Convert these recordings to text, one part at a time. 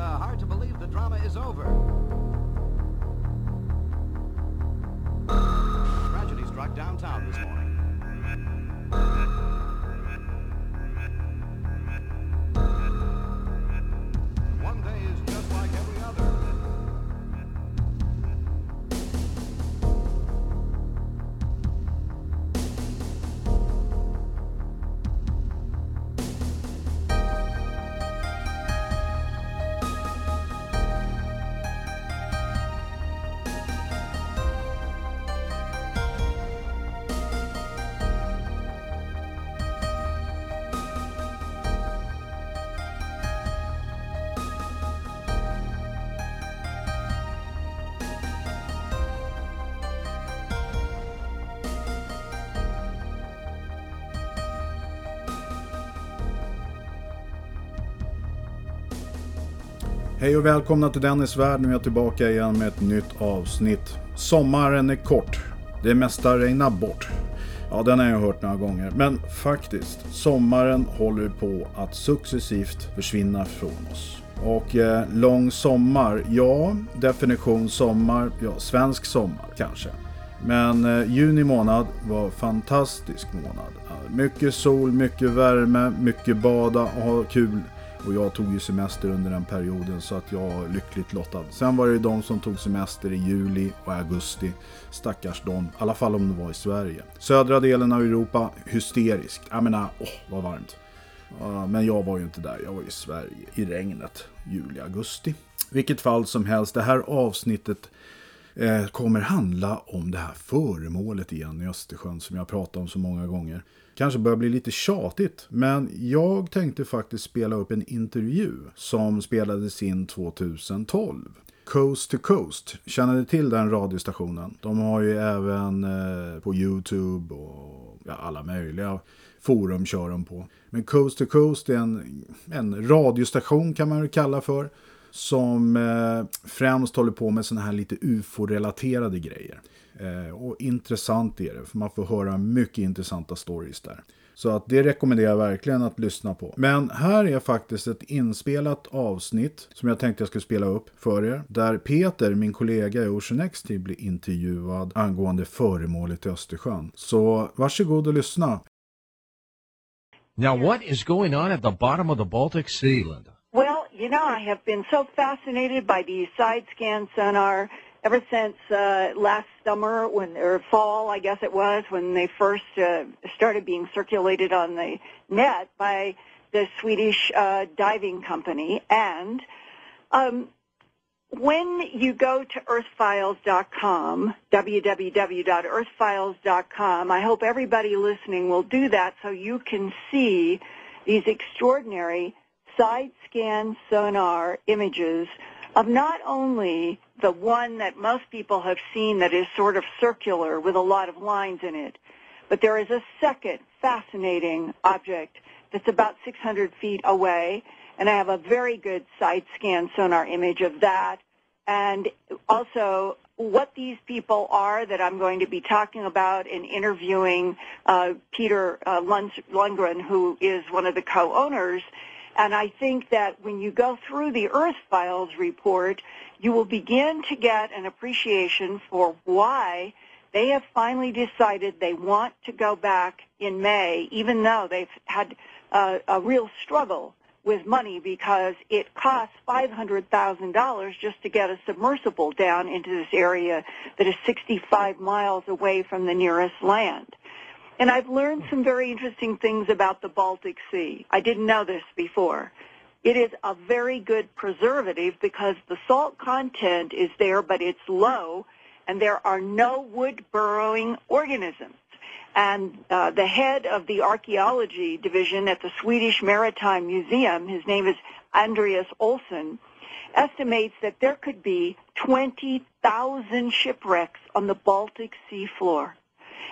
uh, hard to believe the drama is over. Tragedy struck downtown this morning. Hej och välkomna till Dennis värld. Nu är jag tillbaka igen med ett nytt avsnitt. Sommaren är kort. Det mesta regnar bort. Ja, den har jag hört några gånger. Men faktiskt, sommaren håller på att successivt försvinna från oss. Och eh, lång sommar, ja, definition sommar, ja, svensk sommar kanske. Men eh, juni månad var fantastisk månad. Mycket sol, mycket värme, mycket bada och ha kul. Och jag tog ju semester under den perioden så att jag var lyckligt lottad. Sen var det ju de som tog semester i juli och augusti. Stackars dem. I alla fall om det var i Sverige. Södra delen av Europa, hysteriskt. Jag menar, åh vad varmt. Men jag var ju inte där, jag var i Sverige i regnet juli, augusti. Vilket fall som helst, det här avsnittet eh, kommer handla om det här föremålet igen i Östersjön som jag pratat om så många gånger. Kanske börjar bli lite tjatigt, men jag tänkte faktiskt spela upp en intervju som spelades in 2012. Coast to Coast, känner ni till den radiostationen? De har ju även eh, på Youtube och ja, alla möjliga forum kör de på. Men Coast to Coast är en, en radiostation kan man ju kalla för som eh, främst håller på med sådana här lite ufo-relaterade grejer. Eh, och intressant är det, för man får höra mycket intressanta stories där. Så att det rekommenderar jag verkligen att lyssna på. Men här är faktiskt ett inspelat avsnitt som jag tänkte jag skulle spela upp för er. Där Peter, min kollega i Ocean X blir intervjuad angående föremålet i Östersjön. Så varsågod och lyssna. Now, what is going on at the bottom of the Baltic Sea, Linda? You know, I have been so fascinated by the side scan sonar ever since uh, last summer, when or fall, I guess it was, when they first uh, started being circulated on the net by the Swedish uh, diving company. And um, when you go to earthfiles.com, www.earthfiles.com, I hope everybody listening will do that so you can see these extraordinary side scan sonar images of not only the one that most people have seen that is sort of circular with a lot of lines in it, but there is a second fascinating object that's about 600 feet away, and I have a very good side scan sonar image of that, and also what these people are that I'm going to be talking about in interviewing uh, Peter uh, Lund- Lundgren, who is one of the co-owners. And I think that when you go through the Earth Files report, you will begin to get an appreciation for why they have finally decided they want to go back in May, even though they've had uh, a real struggle with money because it costs $500,000 just to get a submersible down into this area that is 65 miles away from the nearest land. And I've learned some very interesting things about the Baltic Sea. I didn't know this before. It is a very good preservative because the salt content is there, but it's low, and there are no wood-burrowing organisms. And uh, the head of the archaeology division at the Swedish Maritime Museum, his name is Andreas Olsson, estimates that there could be 20,000 shipwrecks on the Baltic Sea floor.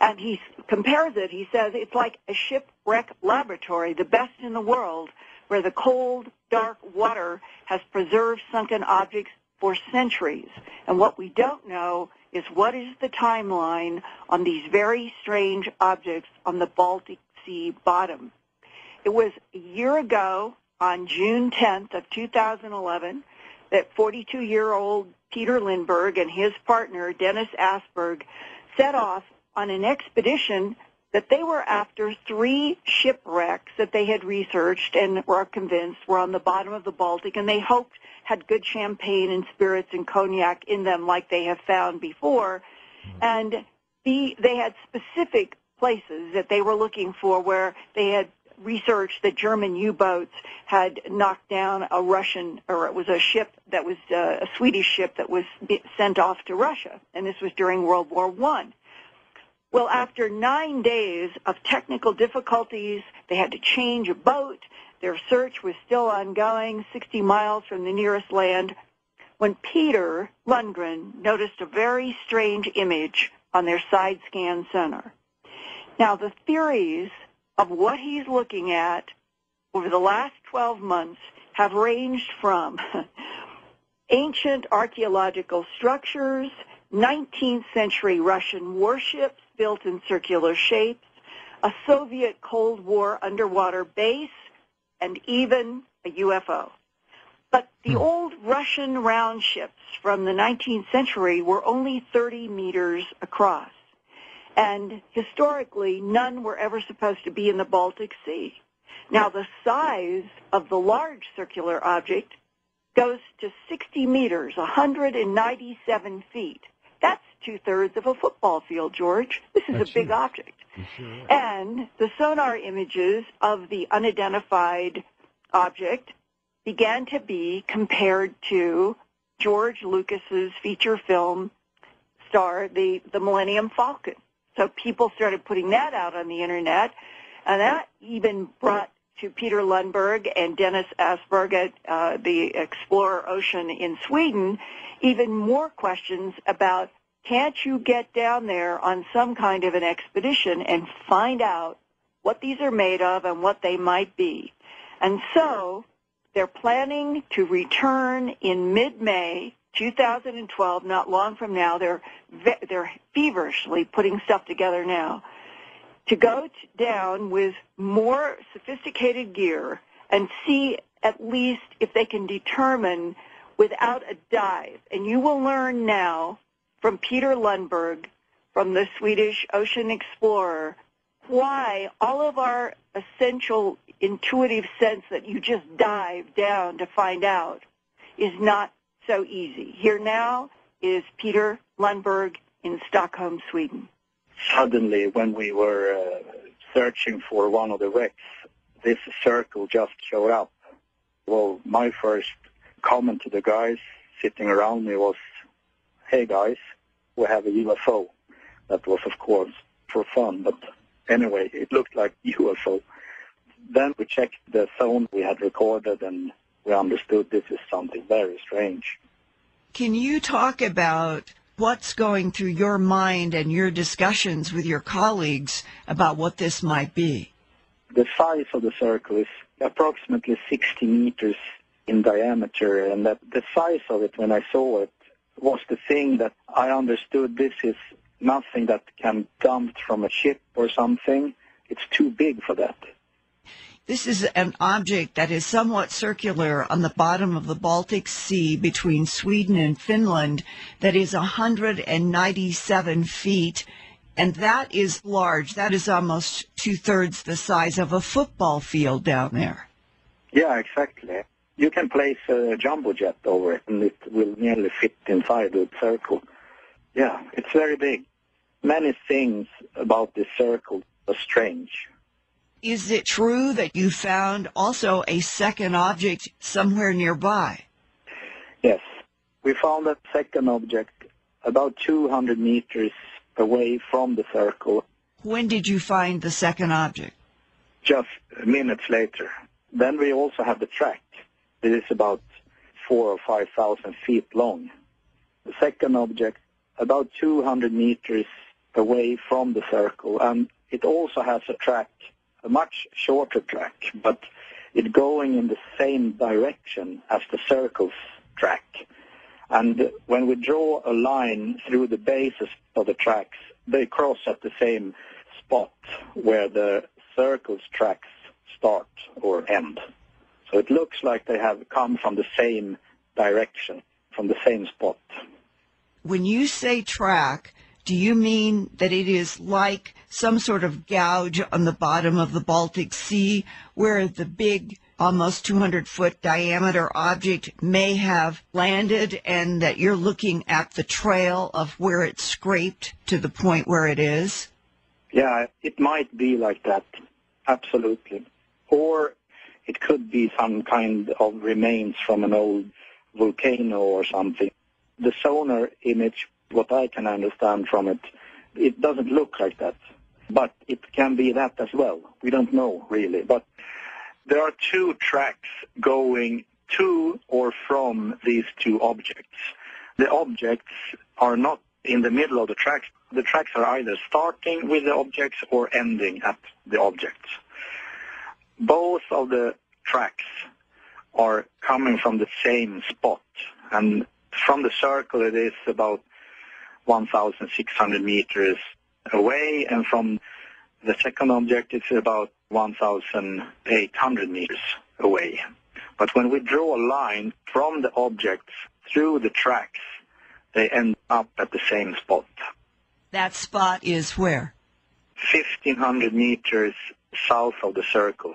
And he compares it, he says it's like a shipwreck laboratory, the best in the world, where the cold, dark water has preserved sunken objects for centuries. And what we don't know is what is the timeline on these very strange objects on the Baltic Sea bottom. It was a year ago on June 10th of 2011 that 42-year-old Peter Lindberg and his partner Dennis Asberg set off on an expedition that they were after three shipwrecks that they had researched and were convinced were on the bottom of the Baltic and they hoped had good champagne and spirits and cognac in them like they have found before. And the, they had specific places that they were looking for where they had researched that German U-boats had knocked down a Russian, or it was a ship that was uh, a Swedish ship that was sent off to Russia, and this was during World War One. Well, after nine days of technical difficulties, they had to change a boat. Their search was still ongoing, 60 miles from the nearest land, when Peter Lundgren noticed a very strange image on their side scan sonar. Now, the theories of what he's looking at over the last 12 months have ranged from ancient archaeological structures, 19th century Russian warships built in circular shapes, a Soviet Cold War underwater base, and even a UFO. But the hmm. old Russian round ships from the 19th century were only 30 meters across. And historically, none were ever supposed to be in the Baltic Sea. Now, the size of the large circular object goes to 60 meters, 197 feet. Two-thirds of a football field, George. This is That's a big object. And the sonar images of the unidentified object began to be compared to George Lucas's feature film star, the, the Millennium Falcon. So people started putting that out on the internet, and that even brought to Peter Lundberg and Dennis Asberg at uh, the Explorer Ocean in Sweden even more questions about can't you get down there on some kind of an expedition and find out what these are made of and what they might be. And so they're planning to return in mid-May 2012, not long from now. They're they're feverishly putting stuff together now to go down with more sophisticated gear and see at least if they can determine without a dive. And you will learn now from Peter Lundberg from the Swedish Ocean Explorer why all of our essential intuitive sense that you just dive down to find out is not so easy. Here now is Peter Lundberg in Stockholm, Sweden. suddenly when we were uh, searching for one of the wrecks, this circle just showed up. Well, my first comment to the guys sitting around me was, hey guys, we have a UFO. That was of course for fun, but anyway, it looked like UFO. Then we checked the zone we had recorded and we understood this is something very strange. Can you talk about what's going through your mind and your discussions with your colleagues about what this might be? The size of the circle is approximately 60 meters in diameter, and that the size of it when I saw it was the thing that I understood this is nothing that can dumped from a ship or something. It's too big for that. This is an object that is somewhat circular on the bottom of the Baltic Sea between Sweden and Finland that is 197 feet. And that is large. That is almost two thirds the size of a football field down there. Yeah, exactly. You can place a jumbo jet over it and it will nearly fit inside the circle. Yeah, it's very big. Many things about this circle are strange. Is it true that you found also a second object somewhere nearby? Yes. We found a second object about 200 meters away from the circle When did you find the second object? just minutes later. Then we also have the track. It is about four or 5,000 feet long. The second object about 200 meters away from the circle and it also has a track, a much shorter track, but it going in the same direction as the circle's track. And when we draw a line through the bases of the tracks, they cross at the same spot where the circle's tracks start or end. So it looks like they have come from the same direction from the same spot. When you say track, do you mean that it is like some sort of gouge on the bottom of the Baltic Sea where the big almost 200 foot diameter object may have landed and that you're looking at the trail of where it scraped to the point where it is? Yeah, it might be like that. Absolutely. Or it could be some kind of remains from an old volcano or something. The sonar image, what I can understand from it, it doesn't look like that. But it can be that as well. We don't know really. But there are two tracks going to or from these two objects. The objects are not in the middle of the tracks. The tracks are either starting with the objects or ending at the objects. Both of the tracks are coming from the same spot. And from the circle, it is about 1,600 meters away, and from the second object, it's about 1,800 meters away. But when we draw a line from the objects through the tracks, they end up at the same spot. That spot is where? 1,500 meters south of the circle.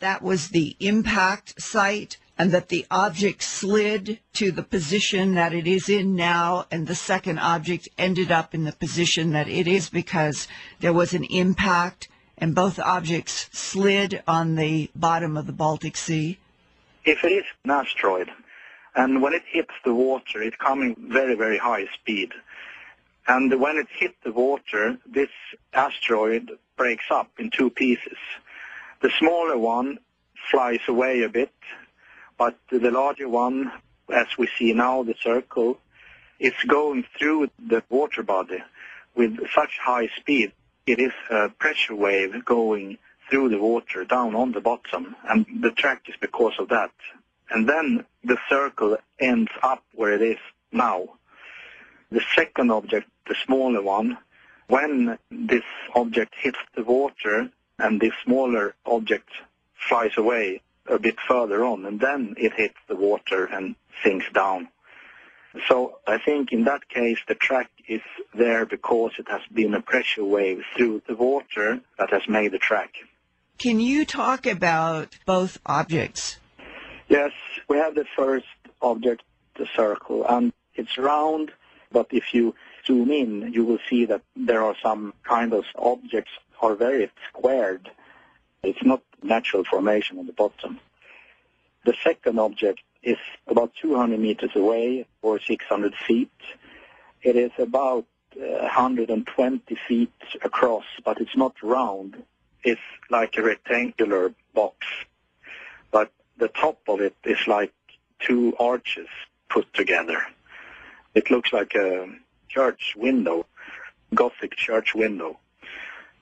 That was the impact site and that the object slid to the position that it is in now and the second object ended up in the position that it is because there was an impact and both objects slid on the bottom of the Baltic Sea. If it is an asteroid, and when it hits the water, it's coming very, very high speed. And when it hit the water, this asteroid breaks up in two pieces. The smaller one flies away a bit, but the larger one, as we see now, the circle, is going through the water body with such high speed. It is a pressure wave going through the water down on the bottom, and the track is because of that. And then the circle ends up where it is now. The second object, the smaller one, when this object hits the water and this smaller object flies away a bit further on, and then it hits the water and sinks down. So I think in that case the track is there because it has been a pressure wave through the water that has made the track. Can you talk about both objects? Yes, we have the first object, the circle, and it's round, but if you zoom in, you will see that there are some kind of objects are very squared. It's not natural formation on the bottom. The second object is about 200 meters away or 600 feet. It is about uh, 120 feet across, but it's not round. It's like a rectangular box. But the top of it is like two arches put together. It looks like a church window, Gothic church window.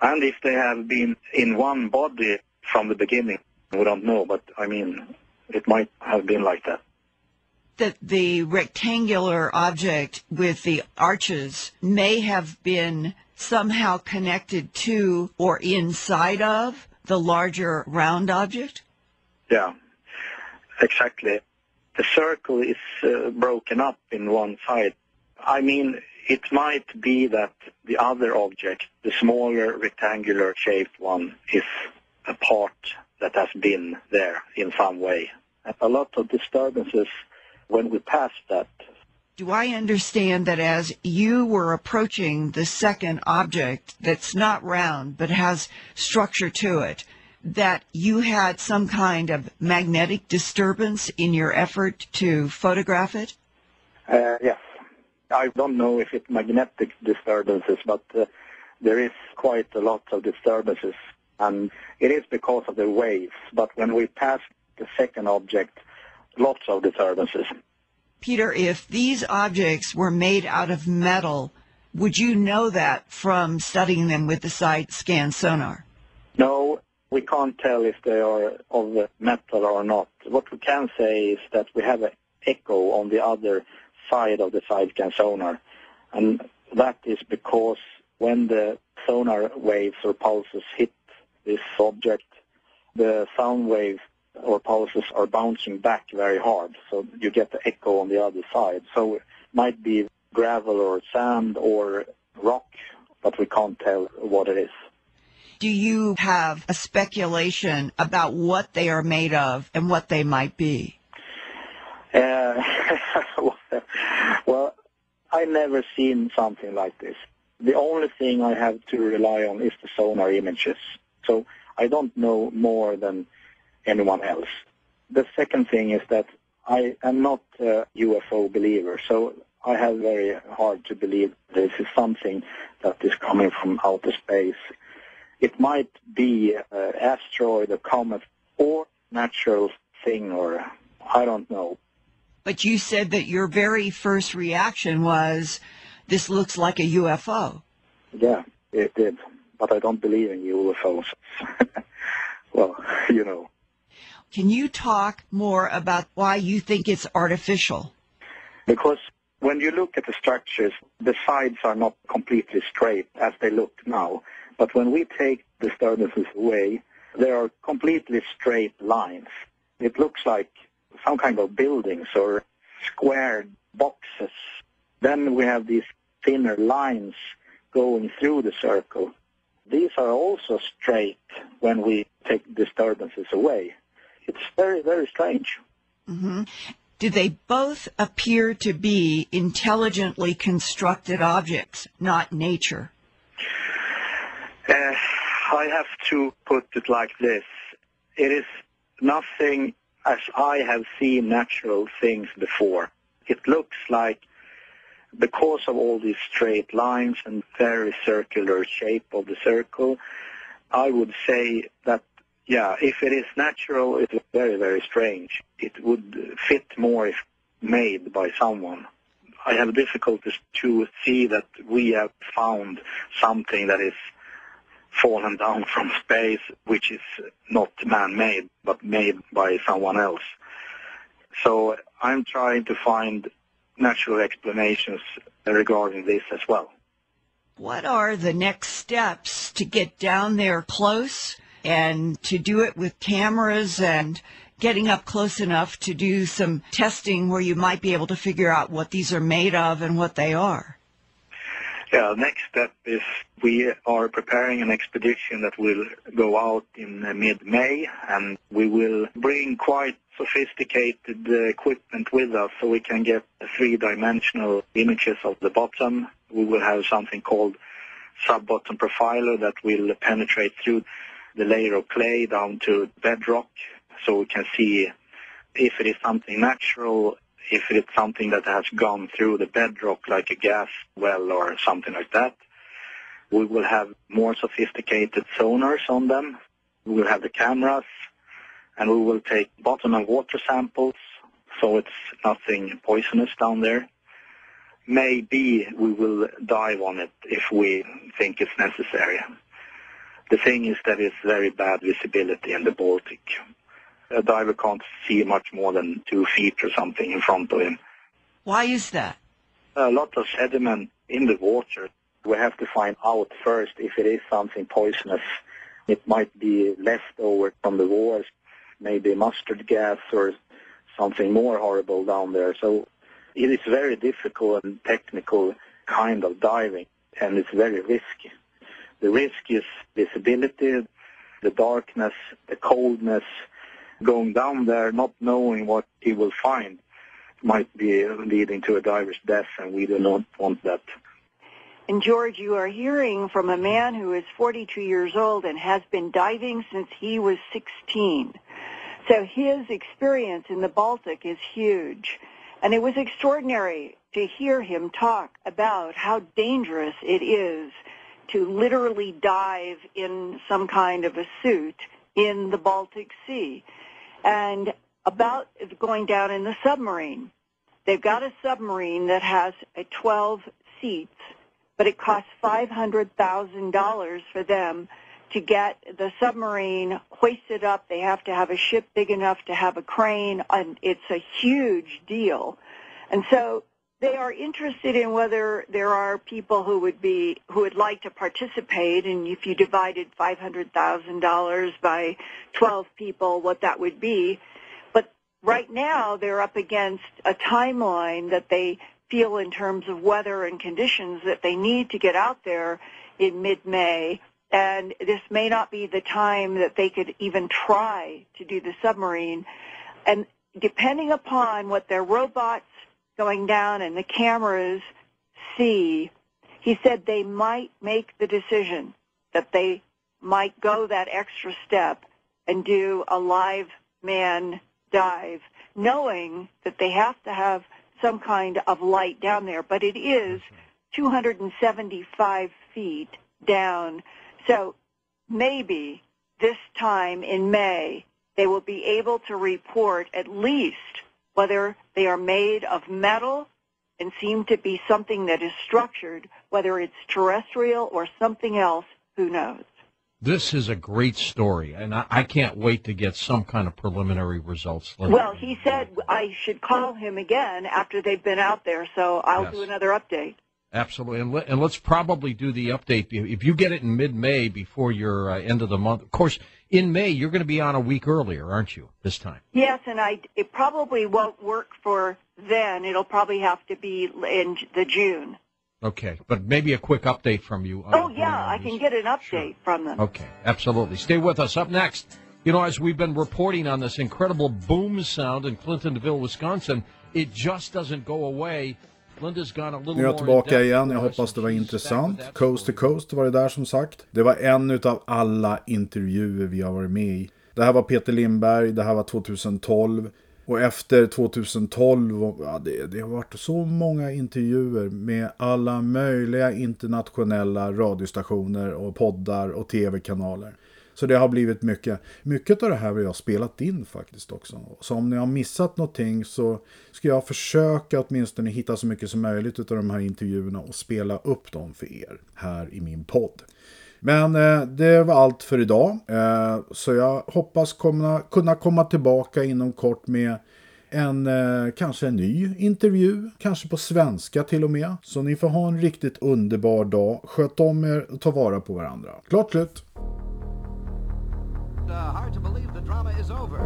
And if they have been in one body from the beginning, we don't know, but I mean, it might have been like that. That the rectangular object with the arches may have been somehow connected to or inside of the larger round object? Yeah, exactly. The circle is uh, broken up in one side. I mean, it might be that the other object, the smaller rectangular shaped one, is a part that has been there in some way. A lot of disturbances when we passed that. Do I understand that as you were approaching the second object that's not round but has structure to it, that you had some kind of magnetic disturbance in your effort to photograph it? Uh, yes. I don't know if it's magnetic disturbances, but uh, there is quite a lot of disturbances, and it is because of the waves. But when we pass the second object, lots of disturbances. Peter, if these objects were made out of metal, would you know that from studying them with the side scan sonar? No, we can't tell if they are of metal or not. What we can say is that we have an echo on the other side of the side scan sonar, and that is because when the sonar waves or pulses hit this object, the sound waves or pulses are bouncing back very hard, so you get the echo on the other side. So it might be gravel or sand or rock, but we can't tell what it is. Do you have a speculation about what they are made of and what they might be? Uh, well, I never seen something like this. The only thing I have to rely on is the sonar images. So I don't know more than anyone else. The second thing is that I am not a UFO believer, so I have very hard to believe this is something that is coming from outer space. It might be an asteroid, a comet, or natural thing, or I don't know. But you said that your very first reaction was, this looks like a UFO. Yeah, it did. But I don't believe in UFOs. well, you know. Can you talk more about why you think it's artificial? Because when you look at the structures, the sides are not completely straight as they look now. But when we take disturbances away, there are completely straight lines. It looks like some kind of buildings or squared boxes. Then we have these thinner lines going through the circle. These are also straight when we take disturbances away. It's very, very strange. hmm Do they both appear to be intelligently constructed objects, not nature? Uh, I have to put it like this. It is nothing as I have seen natural things before. It looks like because of all these straight lines and very circular shape of the circle, I would say that, yeah, if it is natural, it is very, very strange. It would fit more if made by someone. I have difficulties to see that we have found something that is fallen down from space, which is not man-made, but made by someone else. So I'm trying to find natural explanations regarding this as well. What are the next steps to get down there close and to do it with cameras and getting up close enough to do some testing where you might be able to figure out what these are made of and what they are? Yeah, next step is we are preparing an expedition that will go out in uh, mid-May, and we will bring quite sophisticated uh, equipment with us so we can get three-dimensional images of the bottom. We will have something called sub-bottom profiler that will penetrate through the layer of clay down to bedrock so we can see if it is something natural if it's something that has gone through the bedrock like a gas well or something like that. We will have more sophisticated sonars on them. We will have the cameras and we will take bottom and water samples so it's nothing poisonous down there. Maybe we will dive on it if we think it's necessary. The thing is that it's very bad visibility in the Baltic a diver can't see much more than two feet or something in front of him. Why is that? A lot of sediment in the water. We have to find out first if it is something poisonous. It might be leftover from the wars, maybe mustard gas or something more horrible down there. So it is very difficult and technical kind of diving, and it's very risky. The risk is visibility, the darkness, the coldness, going down there not knowing what he will find might be leading to a diver's death, and we do not want that. And George, you are hearing from a man who is 42 years old and has been diving since he was 16. So his experience in the Baltic is huge. And it was extraordinary to hear him talk about how dangerous it is to literally dive in some kind of a suit in the Baltic Sea and about going down in the submarine. They've got a submarine that has a 12 seats, but it costs $500,000 for them to get the submarine hoisted up. They have to have a ship big enough to have a crane, and it's a huge deal. And so they are interested in whether there are people who would be who would like to participate and if you divided $500,000 by 12 people what that would be. But right now they're up against a timeline that they feel in terms of weather and conditions that they need to get out there in mid-May. And this may not be the time that they could even try to do the submarine. And depending upon what their robots going down and the cameras see, he said they might make the decision that they might go that extra step and do a live man dive, knowing that they have to have some kind of light down there. But it is 275 feet down. So maybe this time in May, they will be able to report at least whether they are made of metal and seem to be something that is structured, whether it's terrestrial or something else, who knows? This is a great story, and I, I can't wait to get some kind of preliminary results. Well, he said I should call him again after they've been out there, so I'll Yes. do another update. Absolutely, and, let, and let's probably do the update if you get it in mid-May before your uh, end of the month. Of course, in May you're going to be on a week earlier, aren't you? This time. Yes, and I it probably won't work for then. It'll probably have to be in the June. Okay, but maybe a quick update from you. Oh yeah, I can get an update from them. Okay, absolutely. Stay with us. Up next, you know, as we've been reporting on this incredible boom sound in Clintonville, Wisconsin, it just doesn't go away. Nu är jag tillbaka igen. Jag hoppas det var intressant. Coast to. Coast var det där som sagt. Det var en utav alla intervjuer vi har varit med i. Det här var Peter Lindberg, det här var 2012. Och efter 2012, och- ja, det, det har varit så många intervjuer med alla möjliga internationella radiostationer och poddar och tv-kanaler. Så det har blivit mycket. Mycket av det här har jag spelat in faktiskt också. Så om ni har missat någonting så ska jag försöka åtminstone hitta så mycket som möjligt av de här intervjuerna och spela upp dem för er här i min podd. Men eh, det var allt för idag. Eh, så jag hoppas komma, kunna komma tillbaka inom kort med en eh, kanske en ny intervju, kanske på svenska till och med. Så ni får ha en riktigt underbar dag. Sköt om er och ta vara på varandra. Klart slut! Uh, hard to believe the drama is over.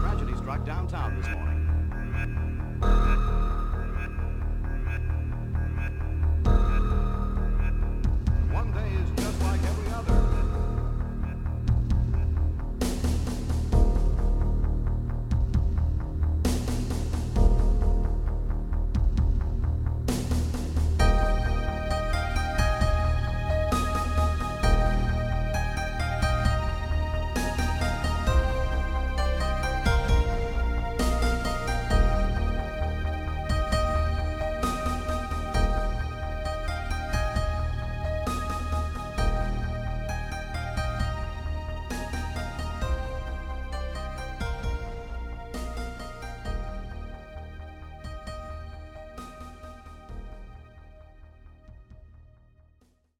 Tragedy struck downtown this morning.